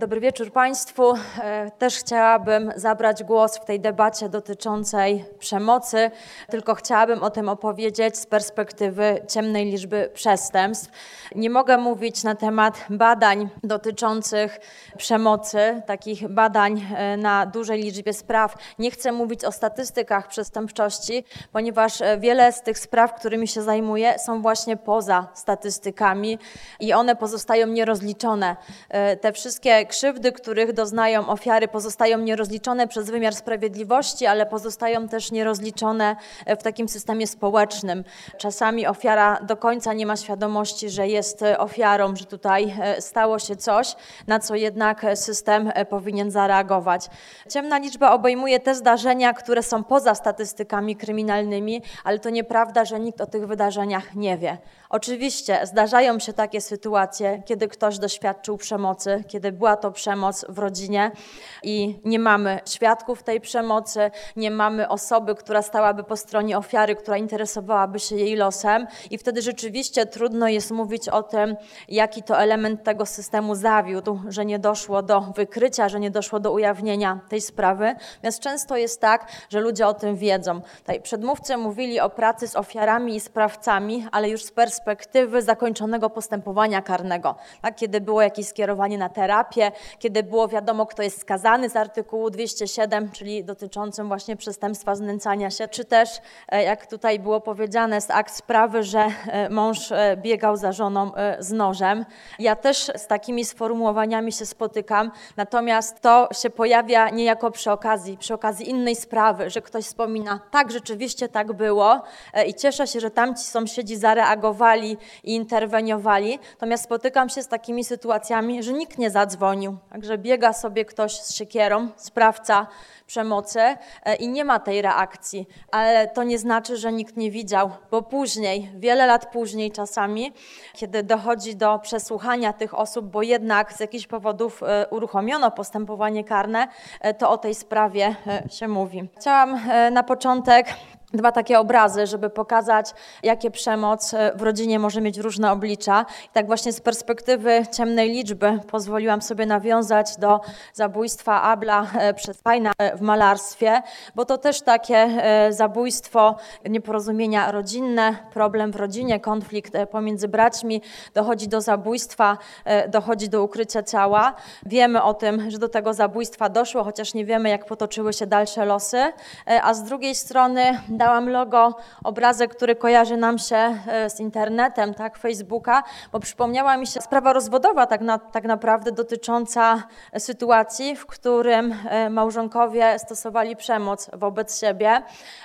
Dobry wieczór Państwu. E, Też chciałabym zabrać głos w tej debacie dotyczącej przemocy, tylko chciałabym o tym opowiedzieć z perspektywy ciemnej liczby przestępstw. Nie mogę mówić na temat badań dotyczących przemocy, takich badań e, na dużej liczbie spraw. Nie chcę mówić o statystykach przestępczości, ponieważ e, wiele z tych spraw, którymi się zajmuję, są właśnie poza statystykami i one pozostają nierozliczone. Te wszystkie krzywdy, których doznają ofiary, pozostają nierozliczone przez wymiar sprawiedliwości, ale pozostają też nierozliczone w takim systemie społecznym. Czasami ofiara do końca nie ma świadomości, że jest ofiarą, że tutaj e, stało się coś, na co jednak system e, powinien zareagować. Ciemna liczba obejmuje te zdarzenia, które są poza statystykami kryminalnymi, ale to nieprawda, że nikt o tych wydarzeniach nie wie. Oczywiście zdarzają się takie sytuacje, kiedy ktoś doświadczył przemocy, kiedy była to przemoc w rodzinie i nie mamy świadków tej przemocy, nie mamy osoby, która stałaby po stronie ofiary, która interesowałaby się jej losem, i wtedy rzeczywiście trudno jest mówić o tym, jaki to element tego systemu zawiódł, że nie doszło do wykrycia, że nie doszło do ujawnienia tej sprawy. Natomiast często jest tak, że ludzie o tym wiedzą. Tutaj przedmówcy mówili o pracy z ofiarami i sprawcami, ale już z perspektywy zakończonego postępowania karnego. Tak, kiedy było jakieś skierowanie na terapię, kiedy było wiadomo, kto jest skazany z artykułu 207, czyli dotyczącym właśnie przestępstwa znęcania się, czy też, e, jak tutaj było powiedziane, z akt sprawy, że e, mąż e, biegał za żoną z nożem. Ja też z takimi sformułowaniami się spotykam, natomiast to się pojawia niejako przy okazji, przy okazji innej sprawy, że ktoś wspomina, tak, rzeczywiście tak było i cieszę się, że tamci sąsiedzi zareagowali i interweniowali, natomiast spotykam się z takimi sytuacjami, że nikt nie zadzwonił, także biega sobie ktoś z siekierą, sprawca przemocy e, i nie ma tej reakcji, ale to nie znaczy, że nikt nie widział, bo później, wiele lat później czasami, kiedy dochodzi do przesłuchania tych osób, bo jednak z jakichś powodów e, uruchomiono postępowanie karne, e, to o tej sprawie się mówi. Chciałam na początek dwa takie obrazy, żeby pokazać, jakie przemoc e, w rodzinie może mieć różne oblicza. I tak właśnie z perspektywy ciemnej liczby pozwoliłam sobie nawiązać do zabójstwa Abla e, przez Fajna e, w malarstwie, bo to też takie zabójstwo, nieporozumienia rodzinne, problem w rodzinie, konflikt pomiędzy braćmi, dochodzi do zabójstwa, dochodzi do ukrycia ciała. Wiemy o tym, że do tego zabójstwa doszło, chociaż nie wiemy, jak potoczyły się dalsze losy. A z drugiej strony dałam logo, obrazek, który kojarzy nam się e, z internetem, tak, Facebooka, bo przypomniała mi się sprawa rozwodowa tak, na, tak naprawdę dotycząca sytuacji, w którym e, małżonkowie stosowali przemoc wobec siebie.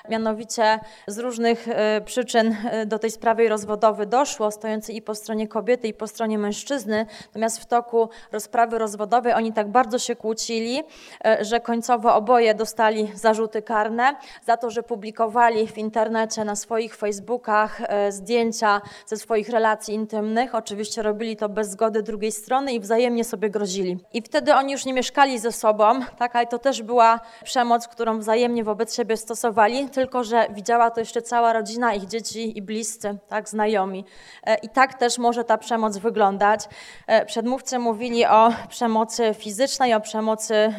Mianowicie z różnych e, przyczyn e, do tej sprawy rozwodowej doszło, stojący i po stronie kobiety, i po stronie mężczyzny. Natomiast w toku rozprawy rozwodowej oni tak bardzo się kłócili, e, że końcowo oboje dostali zarzuty karne za to, że publikowali w internecie na swoich Facebookach e, zdjęcia ze swoich relacji intymnych. Oczywiście robili to bez zgody drugiej strony i wzajemnie sobie grozili. I wtedy oni już nie mieszkali ze sobą, tak, ale to też była przemoc, którą wzajemnie wobec siebie stosowali, tylko że widziała to jeszcze cała rodzina, ich dzieci i bliscy, tak, znajomi. E, I tak też może ta przemoc wyglądać. E, Przedmówcy mówili o przemocy fizycznej, o przemocy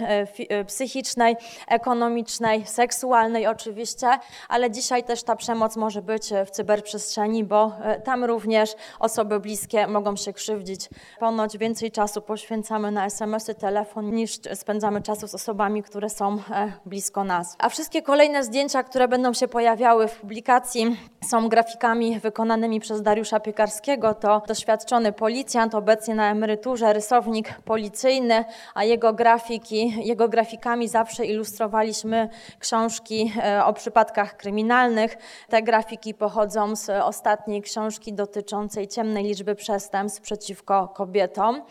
psychicznej, ekonomicznej, seksualnej oczywiście, ale dzisiaj też ta przemoc może być e, w cyberprzestrzeni, bo e, tam również osoby bliskie mogą się krzywdzić. Ponoć więcej czasu poświęcamy na SMS-y, telefon, niż spędzamy czasu z osobami, które są e, blisko nas. A wszystkie kolejne zdjęcia, które będą się pojawiały w publikacji, są grafikami wykonanymi przez Dariusza Piekarskiego. To doświadczony policjant, obecnie na emeryturze, rysownik policyjny, a jego grafiki, jego grafikami zawsze ilustrowaliśmy książki o przypadkach kryminalnych. Te grafiki pochodzą z ostatniej książki dotyczącej ciemnej liczby przestępstw przeciwko kobietom.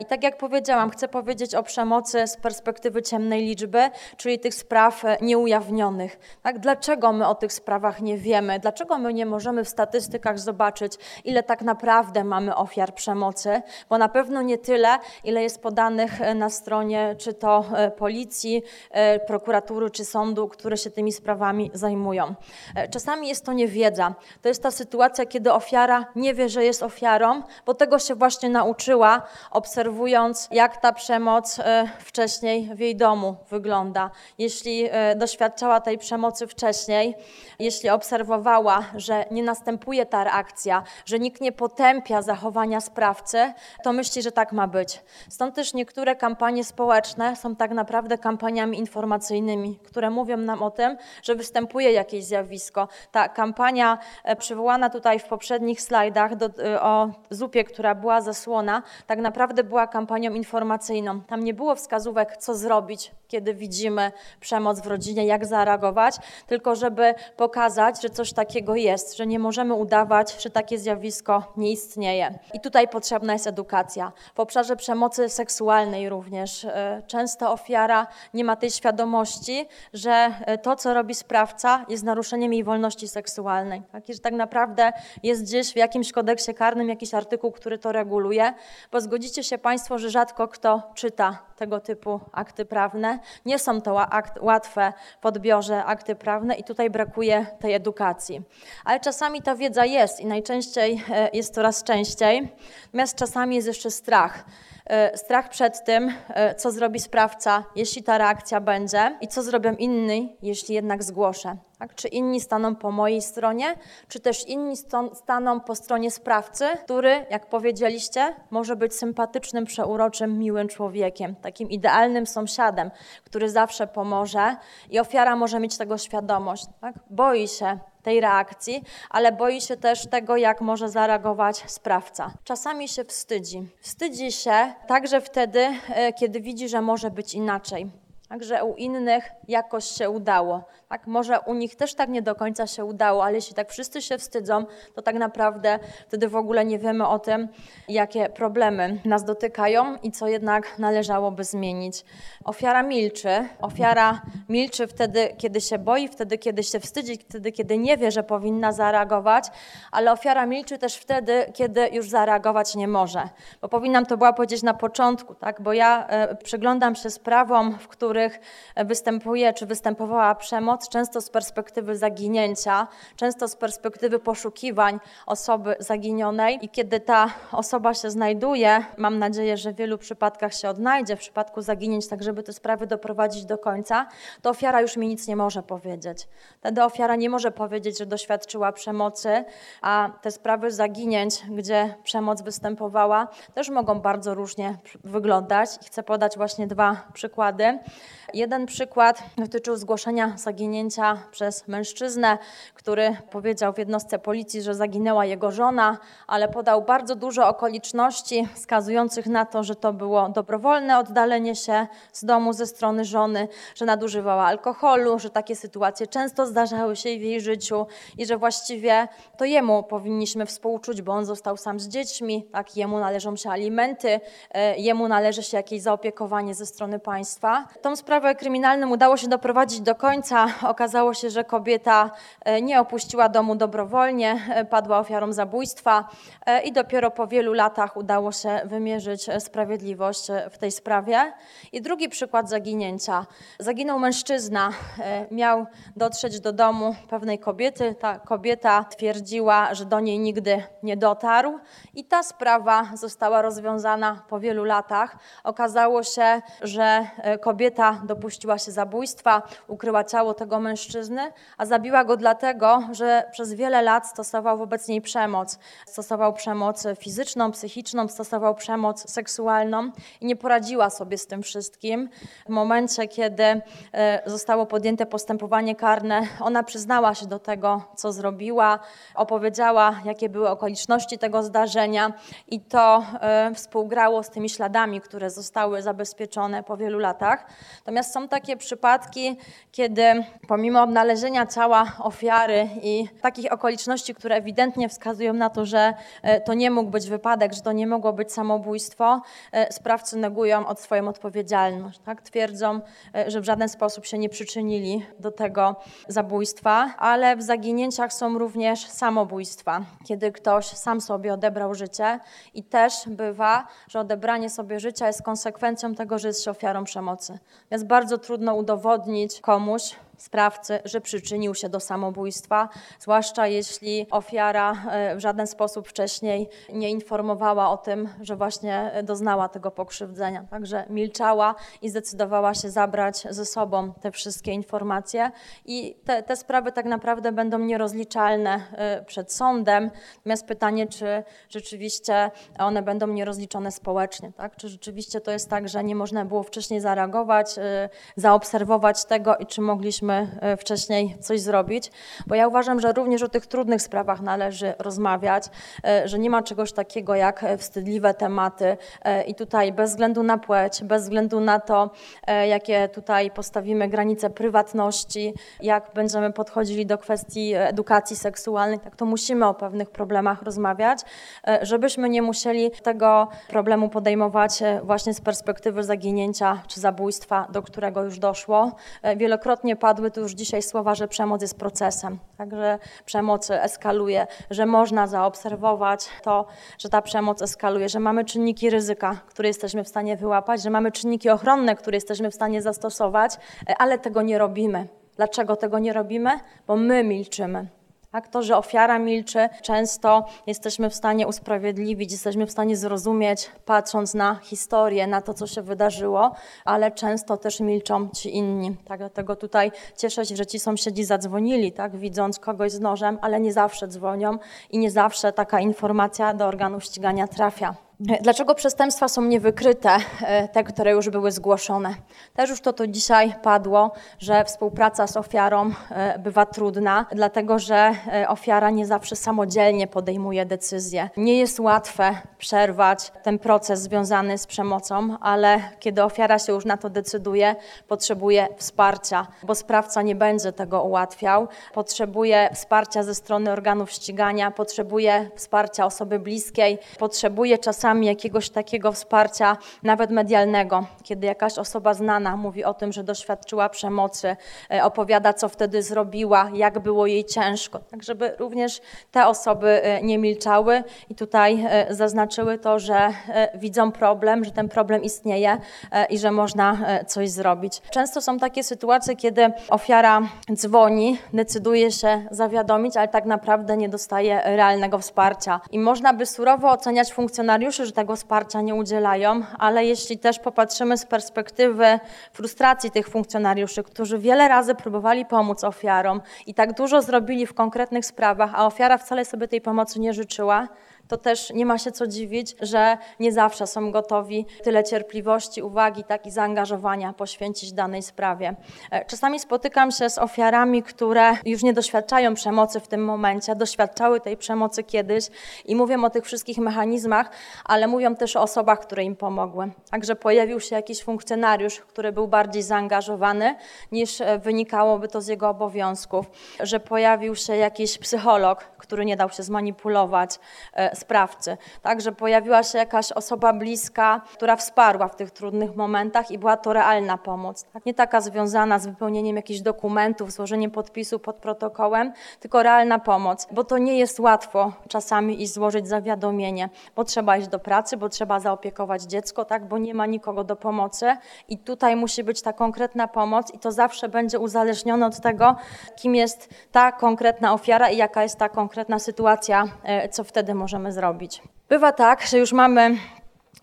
I tak jak powiedziałam, chcę powiedzieć o przemocy z perspektywy ciemnej liczby, czyli tych spraw nieujawnionych. Tak? Dlaczego my o tych sprawach nie wiemy? Dlaczego my nie możemy w statystykach zobaczyć, ile tak naprawdę mamy ofiar przemocy? Bo na pewno nie tyle, ile jest podanych na stronie czy to e, policji, e, prokuratury czy sądu, które się tymi sprawami zajmują. E, czasami jest to niewiedza. To jest ta sytuacja, kiedy ofiara nie wie, że jest ofiarą, bo tego się właśnie nauczyła, obserwując, jak ta przemoc e, wcześniej w jej domu wygląda. Jeśli e, doświadczała tej przemocy wcześniej, jeśli obserwowała, że nie następuje ta reakcja, że nikt nie potępia zachowania sprawcy, to myśli, że tak ma być. Stąd też niektóre kampanie społeczne są tak naprawdę kampaniami informacyjnymi, które mówią nam o tym, że występuje jakieś zjawisko. Ta kampania e, przywołana tutaj w poprzednich slajdach do, e, o zupie, która była zasłona, tak naprawdę była kampanią informacyjną. Tam nie było wskazówek, co zrobić, kiedy widzimy przemoc w rodzinie, jak zareagować, tylko żeby pokazać, że coś takiego jest, że nie możemy udawać, że takie zjawisko nie istnieje. I tutaj potrzebna jest edukacja. W obszarze przemocy seksualnej również e, często ofiara nie ma tej świadomości, że e, to, co robi sprawca, jest naruszeniem jej wolności seksualnej. Tak? I że tak naprawdę jest gdzieś w jakimś kodeksie karnym jakiś artykuł, który to reguluje, bo zgodzicie się Państwo, że rzadko kto czyta tego typu akty prawne. Nie są to łatwe w odbiorze akty prawne i tutaj brakuje tej edukacji. Ale czasami ta wiedza jest i najczęściej e, jest coraz częściej, natomiast czasami jest jeszcze strach. E, strach przed tym, e, co zrobi sprawca, jeśli ta reakcja będzie i co zrobią inni, jeśli jednak zgłoszę. Tak? Czy inni staną po mojej stronie, czy też inni staną po stronie sprawcy, który, jak powiedzieliście, może być sympatycznym, przeuroczym, miłym człowiekiem, takim idealnym sąsiadem, który zawsze pomoże i ofiara może mieć tego świadomość. Tak? Boi się tej reakcji, ale boi się też tego, jak może zareagować sprawca. Czasami się wstydzi. Wstydzi się także wtedy, e, kiedy widzi, że może być inaczej. Także u innych jakoś się udało. Tak, może u nich też tak nie do końca się udało, ale jeśli tak wszyscy się wstydzą, to tak naprawdę wtedy w ogóle nie wiemy o tym, jakie problemy nas dotykają i co jednak należałoby zmienić. Ofiara milczy. Ofiara milczy wtedy, kiedy się boi, wtedy, kiedy się wstydzi, wtedy, kiedy nie wie, że powinna zareagować, ale ofiara milczy też wtedy, kiedy już zareagować nie może. Bo powinnam to była powiedzieć na początku, tak? bo ja e, przyglądam się sprawom, w których występuje czy występowała przemoc często z perspektywy zaginięcia, często z perspektywy poszukiwań osoby zaginionej. I kiedy ta osoba się znajduje, mam nadzieję, że w wielu przypadkach się odnajdzie, w przypadku zaginięć, tak żeby te sprawy doprowadzić do końca, to ofiara już mi nic nie może powiedzieć. Wtedy ofiara nie może powiedzieć, że doświadczyła przemocy, a te sprawy zaginięć, gdzie przemoc występowała, też mogą bardzo różnie wyglądać. I chcę podać właśnie dwa przykłady. Jeden przykład dotyczył zgłoszenia zaginięcia przez mężczyznę, który powiedział w jednostce policji, że zaginęła jego żona, ale podał bardzo dużo okoliczności wskazujących na to, że to było dobrowolne oddalenie się z domu ze strony żony, że nadużywała alkoholu, że takie sytuacje często zdarzały się w jej życiu i że właściwie to jemu powinniśmy współczuć, bo on został sam z dziećmi, tak, jemu należą się alimenty, e, jemu należy się jakieś zaopiekowanie ze strony państwa. Tą sprawę kryminalną udało się doprowadzić do końca. Okazało się, że kobieta e, nie opuściła domu dobrowolnie, e, padła ofiarą zabójstwa e, i dopiero po wielu latach udało się wymierzyć sprawiedliwość w tej sprawie. I drugi przykład zaginięcia. Zaginął mężczyzna, miał dotrzeć do domu pewnej kobiety. Ta kobieta twierdziła, że do niej nigdy nie dotarł i ta sprawa została rozwiązana po wielu latach. Okazało się, że kobieta dopuściła się zabójstwa, ukryła ciało tego mężczyzny, a zabiła go dlatego, że przez wiele lat stosował wobec niej przemoc. Stosował przemoc fizyczną, psychiczną, stosował przemoc seksualną i nie poradziła sobie z tym wszystkim. W momencie, kiedy e, zostało podjęte postępowanie karne, ona przyznała się do tego, co zrobiła, opowiedziała, jakie były okoliczności tego zdarzenia i to e, współgrało z tymi śladami, które zostały zabezpieczone po wielu latach. Natomiast są takie przypadki, kiedy pomimo odnalezienia ciała ofiary i takich okoliczności, które ewidentnie wskazują na to, że e, to nie mógł być wypadek, że to nie mogło być samobójstwo, e, sprawcy negują od swoją odpowiedzialność. Tak? Twierdzą, e, że w żaden sposób się nie przyczynili do tego zabójstwa, ale w zaginięciach są również samobójstwa, kiedy ktoś sam sobie odebrał życie i też bywa, że odebranie sobie życia jest konsekwencją tego, że jest się ofiarą przemocy. Więc bardzo trudno udowodnić komuś, sprawcy, że przyczynił się do samobójstwa, zwłaszcza jeśli ofiara e, w żaden sposób wcześniej nie informowała o tym, że właśnie doznała tego pokrzywdzenia. Także milczała i zdecydowała się zabrać ze sobą te wszystkie informacje i te, te sprawy tak naprawdę będą nierozliczalne e, przed sądem. Natomiast pytanie, czy rzeczywiście one będą nierozliczone społecznie, tak? Czy rzeczywiście to jest tak, że nie można było wcześniej zareagować, e, zaobserwować tego i czy mogliśmy e, wcześniej coś zrobić? Bo ja uważam, że również o tych trudnych sprawach należy rozmawiać, że nie ma czegoś takiego jak wstydliwe tematy i tutaj bez względu na płeć, bez względu na to, jakie tutaj postawimy granice prywatności, jak będziemy podchodzili do kwestii edukacji seksualnej, tak to musimy o pewnych problemach rozmawiać, e, żebyśmy nie musieli tego problemu podejmować e, właśnie z perspektywy zaginięcia czy zabójstwa, do którego już doszło. E, wielokrotnie padły tu już dzisiaj słowa, że przemoc jest procesem, także przemoc eskaluje, że można zaobserwować to, że ta przemoc eskaluje, że mamy czynniki ryzyka, które jesteśmy w stanie wyłapać, że mamy czynniki ochronne, które jesteśmy w stanie zastosować, ale tego nie robimy. Dlaczego tego nie robimy? Bo my milczymy. Tak, to, że ofiara milczy, często jesteśmy w stanie usprawiedliwić, jesteśmy w stanie zrozumieć, patrząc na historię, na to, co się wydarzyło, ale często też milczą ci inni. Tak, dlatego tutaj cieszę się, że ci sąsiedzi zadzwonili, tak, widząc kogoś z nożem, ale nie zawsze dzwonią i nie zawsze taka informacja do organów ścigania trafia. Dlaczego przestępstwa są niewykryte, e, te, które już były zgłoszone? Też już to tu dzisiaj padło, że współpraca z ofiarą e, bywa trudna, dlatego że e, ofiara nie zawsze samodzielnie podejmuje decyzje. Nie jest łatwe przerwać ten proces związany z przemocą, ale kiedy ofiara się już na to decyduje, potrzebuje wsparcia, bo sprawca nie będzie tego ułatwiał. Potrzebuje wsparcia ze strony organów ścigania, potrzebuje wsparcia osoby bliskiej, potrzebuje czasami czasami jakiegoś takiego wsparcia, nawet medialnego, kiedy jakaś osoba znana mówi o tym, że doświadczyła przemocy, e, opowiada, co wtedy zrobiła, jak było jej ciężko, tak żeby również te osoby e, nie milczały i tutaj e, zaznaczyły to, że widzą problem, że ten problem istnieje i że można coś zrobić. Często są takie sytuacje, kiedy ofiara dzwoni, decyduje się zawiadomić, ale tak naprawdę nie dostaje realnego wsparcia. I można by surowo oceniać funkcjonariuszy, że tego wsparcia nie udzielają, ale jeśli też popatrzymy z perspektywy frustracji tych funkcjonariuszy, którzy wiele razy próbowali pomóc ofiarom i tak dużo zrobili w konkretnych sprawach, a ofiara wcale sobie tej pomocy nie życzyła, to też nie ma się co dziwić, że nie zawsze są gotowi tyle cierpliwości, uwagi, tak i zaangażowania poświęcić danej sprawie. E, czasami spotykam się z ofiarami, które już nie doświadczają przemocy w tym momencie, doświadczały tej przemocy kiedyś i mówią o tych wszystkich mechanizmach, ale mówią też o osobach, które im pomogły. Także pojawił się jakiś funkcjonariusz, który był bardziej zaangażowany niż e, wynikałoby to z jego obowiązków, że pojawił się jakiś psycholog, który nie dał się zmanipulować, e, sprawcy. Także pojawiła się jakaś osoba bliska, która wsparła w tych trudnych momentach i była to realna pomoc. Tak? Nie taka związana z wypełnieniem jakichś dokumentów, złożeniem podpisu pod protokołem, tylko realna pomoc, bo to nie jest łatwo czasami iść złożyć zawiadomienie, bo trzeba iść do pracy, bo trzeba zaopiekować dziecko, tak? bo nie ma nikogo do pomocy i tutaj musi być ta konkretna pomoc i to zawsze będzie uzależnione od tego, kim jest ta konkretna ofiara i jaka jest ta konkretna sytuacja, e, co wtedy możemy zrobić. Bywa tak, że już mamy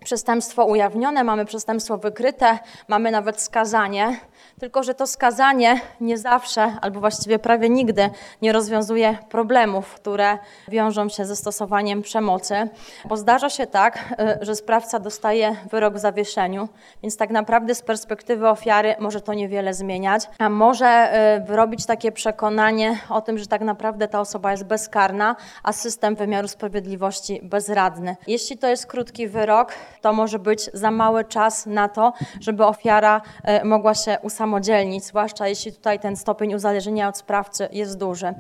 przestępstwo ujawnione, mamy przestępstwo wykryte, mamy nawet skazanie, tylko że to skazanie nie zawsze, albo właściwie prawie nigdy nie rozwiązuje problemów, które wiążą się ze stosowaniem przemocy, bo zdarza się tak, y, że sprawca dostaje wyrok w zawieszeniu, więc tak naprawdę z perspektywy ofiary może to niewiele zmieniać, a może y, wyrobić takie przekonanie o tym, że tak naprawdę ta osoba jest bezkarna, a system wymiaru sprawiedliwości bezradny. Jeśli to jest krótki wyrok, to może być za mały czas na to, żeby ofiara y, mogła się usamodzielnić, zwłaszcza jeśli tutaj ten stopień uzależnienia od sprawcy jest duży.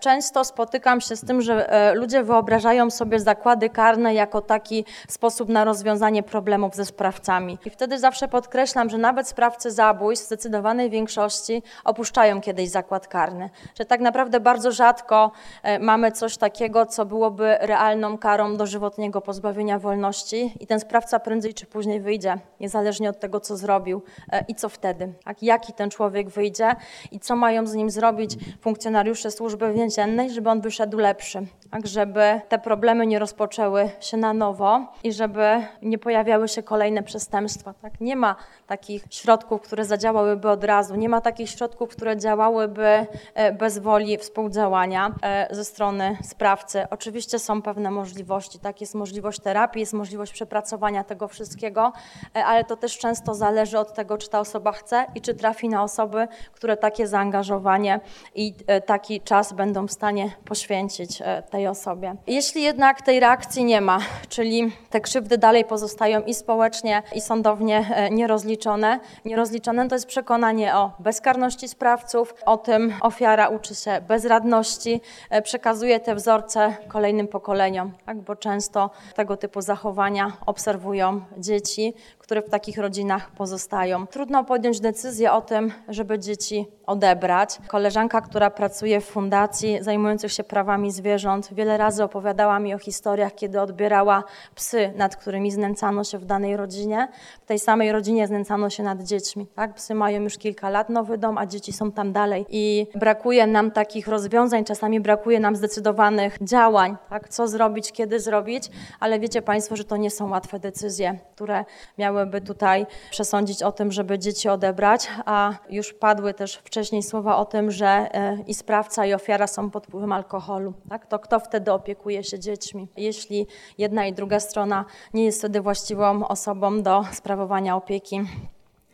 Często spotykam się z tym, że e, ludzie wyobrażają sobie zakłady karne jako taki sposób na rozwiązanie problemów ze sprawcami. I wtedy zawsze podkreślam, że nawet sprawcy zabójstw w zdecydowanej większości opuszczają kiedyś zakład karny. Że tak naprawdę bardzo rzadko e, mamy coś takiego, co byłoby realną karą dożywotniego pozbawienia wolności i ten sprawca sprawca prędzej czy później wyjdzie, niezależnie od tego, co zrobił e, i co wtedy. Tak? Jaki ten człowiek wyjdzie i co mają z nim zrobić funkcjonariusze służby więziennej, żeby on wyszedł lepszy. Tak? Żeby te problemy nie rozpoczęły się na nowo i żeby nie pojawiały się kolejne przestępstwa. Tak? Nie ma takich środków, które zadziałałyby od razu, nie ma takich środków, które działałyby e, bez woli współdziałania e, ze strony sprawcy. Oczywiście są pewne możliwości, tak? Jest możliwość terapii, jest możliwość przepracowania tego wszystkiego, e, ale to też często zależy od tego, czy ta osoba chce i czy trafi na osoby, które takie zaangażowanie i taki czas będą w stanie poświęcić tej osobie. Jeśli jednak tej reakcji nie ma, czyli te krzywdy dalej pozostają i społecznie, i sądownie nierozliczone, nierozliczone to jest przekonanie o bezkarności sprawców, o tym ofiara uczy się bezradności, e, przekazuje te wzorce kolejnym pokoleniom, tak? bo często tego typu zachowania obserwują dzieci, które w takich rodzinach pozostają. Trudno podjąć decyzję o tym, żeby dzieci odebrać. Koleżanka, która pracuje w fundacji zajmujących się prawami zwierząt, wiele razy opowiadała mi o historiach, kiedy odbierała psy, nad którymi znęcano się w danej rodzinie. W tej samej rodzinie znęcano się nad dziećmi. Tak? Psy mają już kilka lat nowy dom, a dzieci są tam dalej. I brakuje nam takich rozwiązań, czasami brakuje nam zdecydowanych działań, tak? co zrobić, kiedy zrobić, ale wiecie Państwo, że to nie są łatwe decyzje, które miałyby tutaj przesądzić o tym, żeby dzieci odebrać, a już padły też wcześniej słowa o tym, że e, i sprawca, i ofiara są pod wpływem alkoholu. Tak? To kto wtedy opiekuje się dziećmi? Jeśli jedna i druga strona nie jest wtedy właściwą osobą do sprawowania opieki,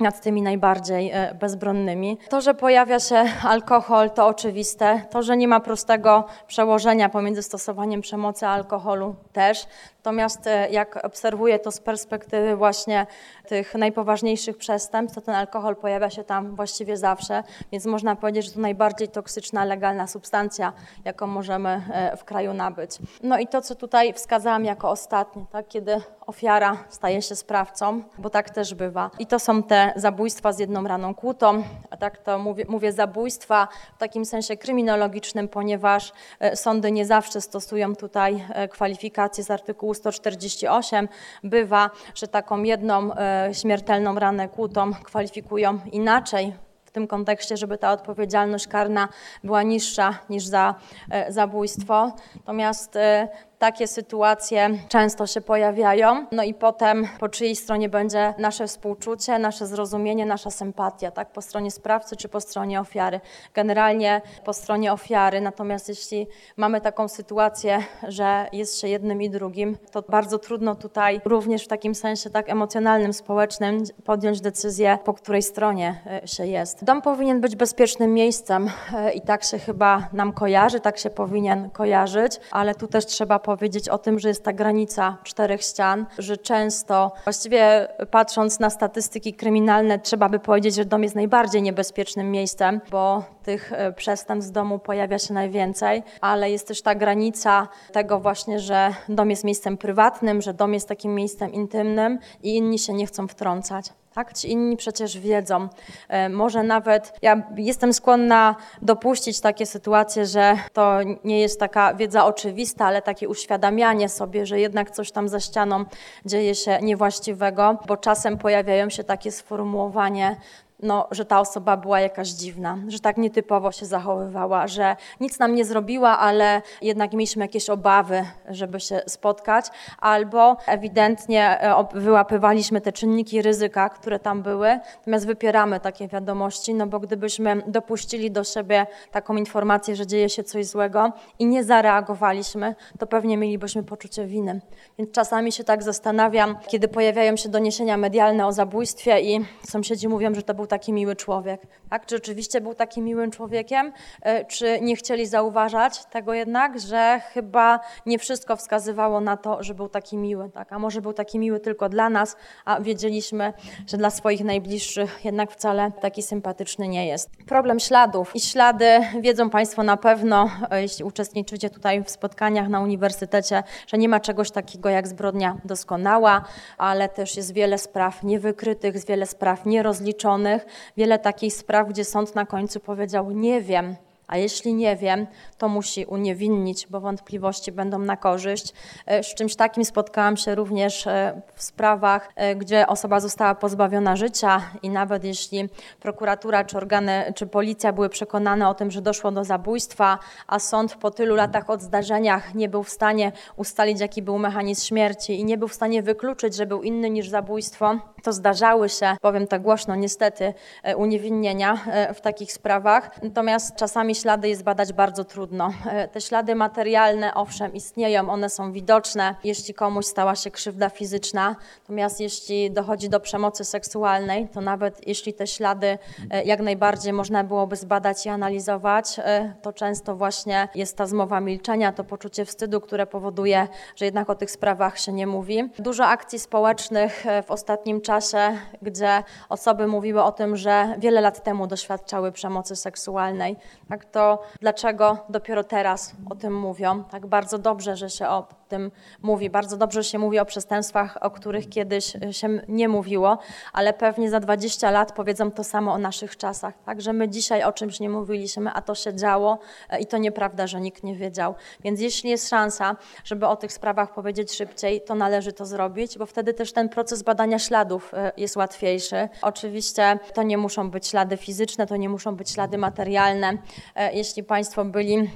nad tymi najbardziej e, bezbronnymi. To, że pojawia się alkohol, to oczywiste. To, że nie ma prostego przełożenia pomiędzy stosowaniem przemocy a alkoholu też. Natomiast e, jak obserwuję to z perspektywy właśnie tych najpoważniejszych przestępstw, to ten alkohol pojawia się tam właściwie zawsze, więc można powiedzieć, że to najbardziej toksyczna, legalna substancja, jaką możemy e, w kraju nabyć. No i to, co tutaj wskazałam jako ostatnie, tak, kiedy ofiara staje się sprawcą, bo tak też bywa. I to są te zabójstwa z jedną raną kłutą, a tak to mówię, mówię zabójstwa w takim sensie kryminologicznym, ponieważ e, sądy nie zawsze stosują tutaj kwalifikacje z artykułu 148 bywa, że taką jedną e, śmiertelną ranę kłutą kwalifikują inaczej w tym kontekście, żeby ta odpowiedzialność karna była niższa niż za e, zabójstwo. Natomiast e, takie sytuacje często się pojawiają, no i potem po czyjej stronie będzie nasze współczucie, nasze zrozumienie, nasza sympatia, tak, po stronie sprawcy czy po stronie ofiary. Generalnie po stronie ofiary, natomiast jeśli mamy taką sytuację, że jest się jednym i drugim, to bardzo trudno tutaj również w takim sensie tak emocjonalnym, społecznym podjąć decyzję, po której stronie e, się jest. Dom powinien być bezpiecznym miejscem e, i tak się chyba nam kojarzy, tak się powinien kojarzyć, ale tu też trzeba powiedzieć o tym, że jest ta granica czterech ścian, że często, właściwie patrząc na statystyki kryminalne, trzeba by powiedzieć, że dom jest najbardziej niebezpiecznym miejscem, bo tych e, przestępstw z domu pojawia się najwięcej, ale jest też ta granica tego właśnie, że dom jest miejscem prywatnym, że dom jest takim miejscem intymnym i inni się nie chcą wtrącać. Tak? Ci inni przecież wiedzą. E, może nawet ja jestem skłonna dopuścić takie sytuacje, że to nie jest taka wiedza oczywista, ale takie uświadamianie sobie, że jednak coś tam za ścianą dzieje się niewłaściwego, bo czasem pojawiają się takie sformułowanie, no, że ta osoba była jakaś dziwna, że tak nietypowo się zachowywała, że nic nam nie zrobiła, ale jednak mieliśmy jakieś obawy, żeby się spotkać, albo ewidentnie e, wyłapywaliśmy te czynniki ryzyka, które tam były, natomiast wypieramy takie wiadomości, no bo gdybyśmy dopuścili do siebie taką informację, że dzieje się coś złego i nie zareagowaliśmy, to pewnie mielibyśmy poczucie winy. Więc czasami się tak zastanawiam, kiedy pojawiają się doniesienia medialne o zabójstwie i sąsiedzi mówią, że to był taki miły człowiek. Tak? Czy rzeczywiście był takim miłym człowiekiem? E, czy nie chcieli zauważać tego jednak, że chyba nie wszystko wskazywało na to, że był taki miły. Tak? A może był taki miły tylko dla nas, a wiedzieliśmy, że dla swoich najbliższych jednak wcale taki sympatyczny nie jest. Problem śladów. I ślady wiedzą Państwo na pewno, e, jeśli uczestniczycie tutaj w spotkaniach na uniwersytecie, że nie ma czegoś takiego jak zbrodnia doskonała, ale też jest wiele spraw niewykrytych, wiele spraw nierozliczonych wiele takich spraw, gdzie sąd na końcu powiedział: Nie wiem, a jeśli nie wiem, to musi uniewinnić, bo wątpliwości będą na korzyść. E, z czymś takim spotkałam się również e, w sprawach, e, gdzie osoba została pozbawiona życia i nawet jeśli prokuratura czy organy, czy policja były przekonane o tym, że doszło do zabójstwa, a sąd po tylu latach od zdarzeniach nie był w stanie ustalić, jaki był mechanizm śmierci i nie był w stanie wykluczyć, że był inny niż zabójstwo, to zdarzały się, powiem tak głośno, niestety, uniewinnienia w takich sprawach. Natomiast czasami ślady jest badać bardzo trudno. E, te ślady materialne, owszem, istnieją, one są widoczne, jeśli komuś stała się krzywda fizyczna, natomiast jeśli dochodzi do przemocy seksualnej, to nawet jeśli te ślady e, jak najbardziej można byłoby zbadać i analizować, e, to często właśnie jest ta zmowa milczenia, to poczucie wstydu, które powoduje, że jednak o tych sprawach się nie mówi. Dużo akcji społecznych w ostatnim czasie, gdzie osoby mówiły o tym, że wiele lat temu doświadczały przemocy seksualnej. Tak, to dlaczego dopiero teraz o tym mówią. Tak bardzo dobrze, że się o tym mówi, bardzo dobrze się mówi o przestępstwach, o których kiedyś się nie mówiło, ale pewnie za 20 lat powiedzą to samo o naszych czasach. Tak, że my dzisiaj o czymś nie mówiliśmy, a to się działo e, i to nieprawda, że nikt nie wiedział. Więc jeśli jest szansa, żeby o tych sprawach powiedzieć szybciej, to należy to zrobić, bo wtedy też ten proces badania śladów e, jest łatwiejszy. Oczywiście to nie muszą być ślady fizyczne, to nie muszą być ślady materialne. E, jeśli Państwo byli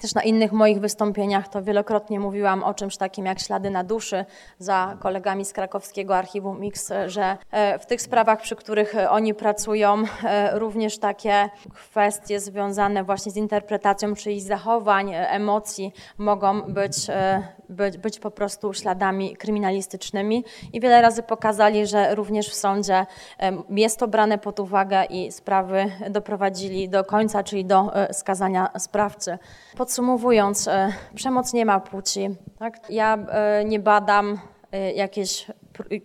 też na innych moich wystąpieniach to wielokrotnie mówiłam o czymś takim jak ślady na duszy za kolegami z krakowskiego archiwum Mix, że e, w tych sprawach, przy których oni pracują, e, również takie kwestie związane właśnie z interpretacją czyichś zachowań, emocji mogą być, być, być po prostu śladami kryminalistycznymi i wiele razy pokazali, że również w sądzie jest to brane pod uwagę i sprawy doprowadzili do końca, czyli do skazania sprawcy. Podsumowując, e, przemoc nie ma płci. Tak? Ja e, nie badam e, jakieś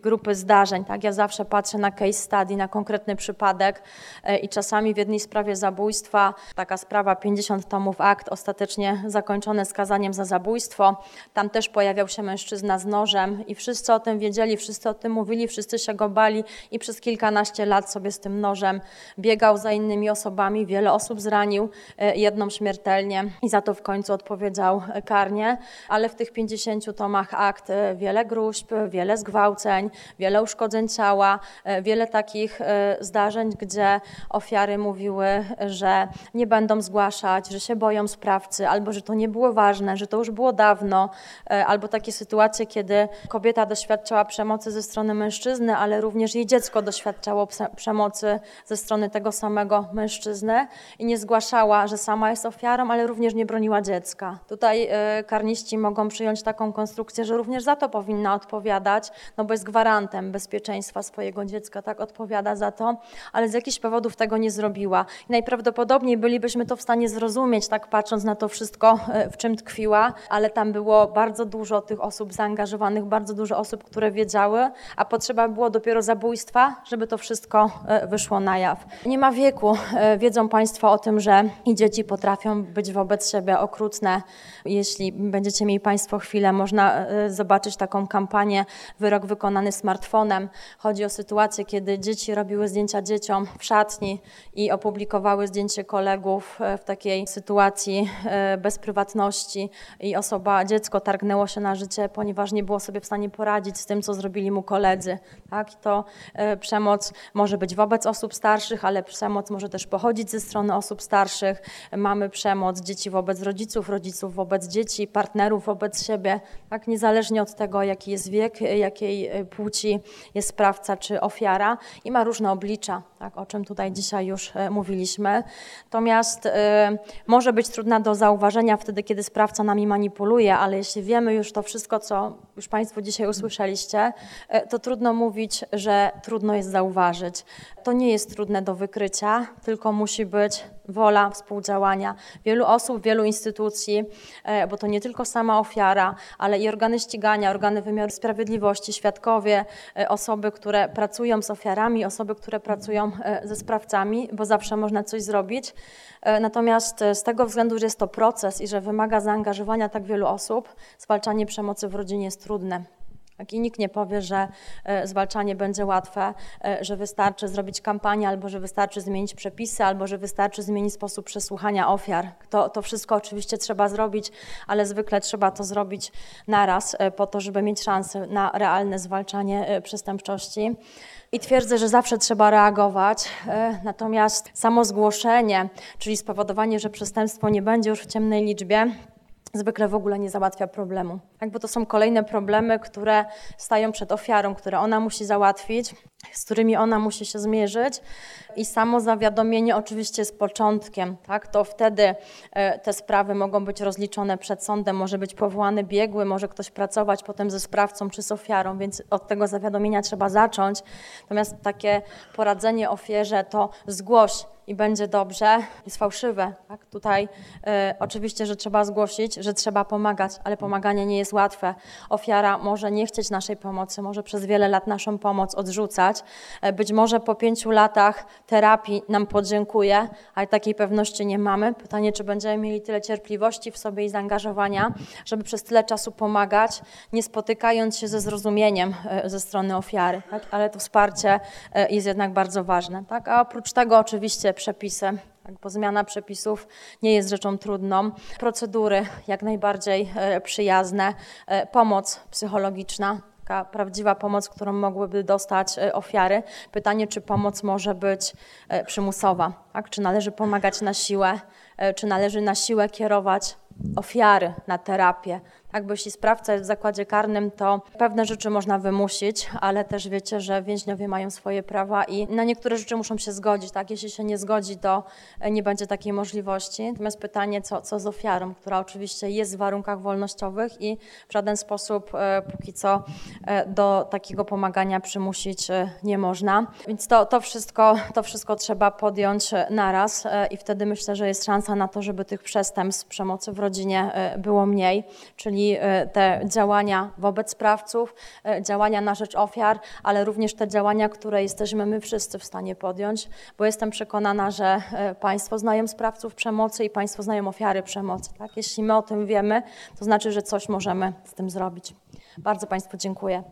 grupy zdarzeń. Tak? Ja zawsze patrzę na case study, na konkretny przypadek e, i czasami w jednej sprawie zabójstwa, taka sprawa 50 tomów akt, ostatecznie zakończone skazaniem za zabójstwo, tam też pojawiał się mężczyzna z nożem i wszyscy o tym wiedzieli, wszyscy o tym mówili, wszyscy się go bali i przez kilkanaście lat sobie z tym nożem biegał za innymi osobami, wiele osób zranił, e, jedną śmiertelnie i za to w końcu odpowiedział karnie, ale w tych 50 tomach akt e, wiele gruźb, wiele zgwałceń, wiele uszkodzeń ciała, e, wiele takich e, zdarzeń, gdzie ofiary mówiły, że nie będą zgłaszać, że się boją sprawcy, albo że to nie było ważne, że to już było dawno, e, albo takie sytuacje, kiedy kobieta doświadczała przemocy ze strony mężczyzny, ale również jej dziecko doświadczało przemocy ze strony tego samego mężczyzny i nie zgłaszała, że sama jest ofiarą, ale również nie broniła dziecka. Tutaj karniści mogą przyjąć taką konstrukcję, że również za to powinna odpowiadać, no bo jest gwarantem bezpieczeństwa swojego dziecka, tak odpowiada za to, ale z jakichś powodów tego nie zrobiła. I najprawdopodobniej bylibyśmy to w stanie zrozumieć, tak patrząc na to wszystko, e, w czym tkwiła, ale tam było bardzo dużo tych osób zaangażowanych, bardzo dużo osób, które wiedziały, a potrzeba było dopiero zabójstwa, żeby to wszystko e, wyszło na jaw. Nie ma wieku. E, wiedzą Państwo o tym, że i dzieci potrafią być wobec siebie okrutne. Jeśli będziecie mieli Państwo chwilę, można zobaczyć taką kampanię Wyrok wykonany wykonany smartfonem. Chodzi o sytuację, kiedy dzieci robiły zdjęcia dzieciom w szatni i opublikowały zdjęcie kolegów e, w takiej sytuacji e, bez prywatności i osoba, dziecko targnęło się na życie, ponieważ nie było sobie w stanie poradzić z tym, co zrobili mu koledzy. Tak? To e, przemoc może być wobec osób starszych, ale przemoc może też pochodzić ze strony osób starszych. Mamy przemoc dzieci wobec rodziców, rodziców wobec dzieci, partnerów wobec siebie, tak? niezależnie od tego, jaki jest wiek, jakiej płci jest sprawca czy ofiara i ma różne oblicza, tak, o czym tutaj dzisiaj już e, mówiliśmy. Natomiast y, może być trudna do zauważenia wtedy, kiedy sprawca nami manipuluje, ale jeśli wiemy już to wszystko, co już Państwo dzisiaj usłyszeliście, y, to trudno mówić, że trudno jest zauważyć. To nie jest trudne do wykrycia, tylko musi być wola współdziałania wielu osób, wielu instytucji, y, bo to nie tylko sama ofiara, ale i organy ścigania, organy wymiaru sprawiedliwości, świadkowie, osoby, które pracują z ofiarami, osoby, które pracują E, ze sprawcami, bo zawsze można coś zrobić. E, natomiast e, z tego względu, że jest to proces i że wymaga zaangażowania tak wielu osób, zwalczanie przemocy w rodzinie jest trudne. Tak, I nikt nie powie, że e, zwalczanie będzie łatwe, e, że wystarczy zrobić kampanię, albo że wystarczy zmienić przepisy, albo że wystarczy zmienić sposób przesłuchania ofiar. To, to wszystko oczywiście trzeba zrobić, ale zwykle trzeba to zrobić naraz, e, po to, żeby mieć szansę na realne zwalczanie przestępczości. I twierdzę, że zawsze trzeba reagować. Natomiast samo zgłoszenie, czyli spowodowanie, że przestępstwo nie będzie już w ciemnej liczbie, zwykle w ogóle nie załatwia problemu. Tak, bo to są kolejne problemy, które stają przed ofiarą, które ona musi załatwić, z którymi ona musi się zmierzyć. I samo zawiadomienie oczywiście jest początkiem. Tak? To wtedy e, te sprawy mogą być rozliczone przed sądem, może być powołany biegły, może ktoś pracować potem ze sprawcą czy z ofiarą, więc od tego zawiadomienia trzeba zacząć. Natomiast takie poradzenie ofierze to zgłoś i będzie dobrze, jest fałszywe. Tak? Tutaj e, oczywiście, że trzeba zgłosić, że trzeba pomagać, ale pomaganie nie jest łatwe. Ofiara może nie chcieć naszej pomocy, może przez wiele lat naszą pomoc odrzucać. E, być może po pięciu latach terapii nam podziękuje, ale takiej pewności nie mamy. Pytanie, czy będziemy mieli tyle cierpliwości w sobie i zaangażowania, żeby przez tyle czasu pomagać, nie spotykając się ze zrozumieniem e, ze strony ofiary. Tak? Ale to wsparcie e, jest jednak bardzo ważne. Tak? A oprócz tego oczywiście przepisy. Tak, bo zmiana przepisów nie jest rzeczą trudną. Procedury jak najbardziej e, przyjazne, pomoc psychologiczna, taka prawdziwa pomoc, którą mogłyby dostać e, ofiary. Pytanie, czy pomoc może być e, przymusowa, tak? czy należy pomagać na siłę, e, czy należy na siłę kierować ofiary na terapię. Tak, bo jeśli sprawca jest w zakładzie karnym, to pewne rzeczy można wymusić, ale też wiecie, że więźniowie mają swoje prawa i na niektóre rzeczy muszą się zgodzić. Tak? Jeśli się nie zgodzi, to e, nie będzie takiej możliwości. Natomiast pytanie, co, co z ofiarą, która oczywiście jest w warunkach wolnościowych i w żaden sposób e, póki co e, do takiego pomagania przymusić e, nie można. Więc to, to, wszystko, to wszystko trzeba podjąć e, naraz e, i wtedy myślę, że jest szansa na to, żeby tych przestępstw przemocy w rodzinie e, było mniej, czyli e, te działania wobec sprawców, e, działania na rzecz ofiar, ale również te działania, które jesteśmy my wszyscy w stanie podjąć, bo jestem przekonana, że Państwo znają sprawców przemocy i Państwo znają ofiary przemocy. Tak? Jeśli my o tym wiemy, to znaczy, że coś możemy z tym zrobić. Bardzo Państwu dziękuję.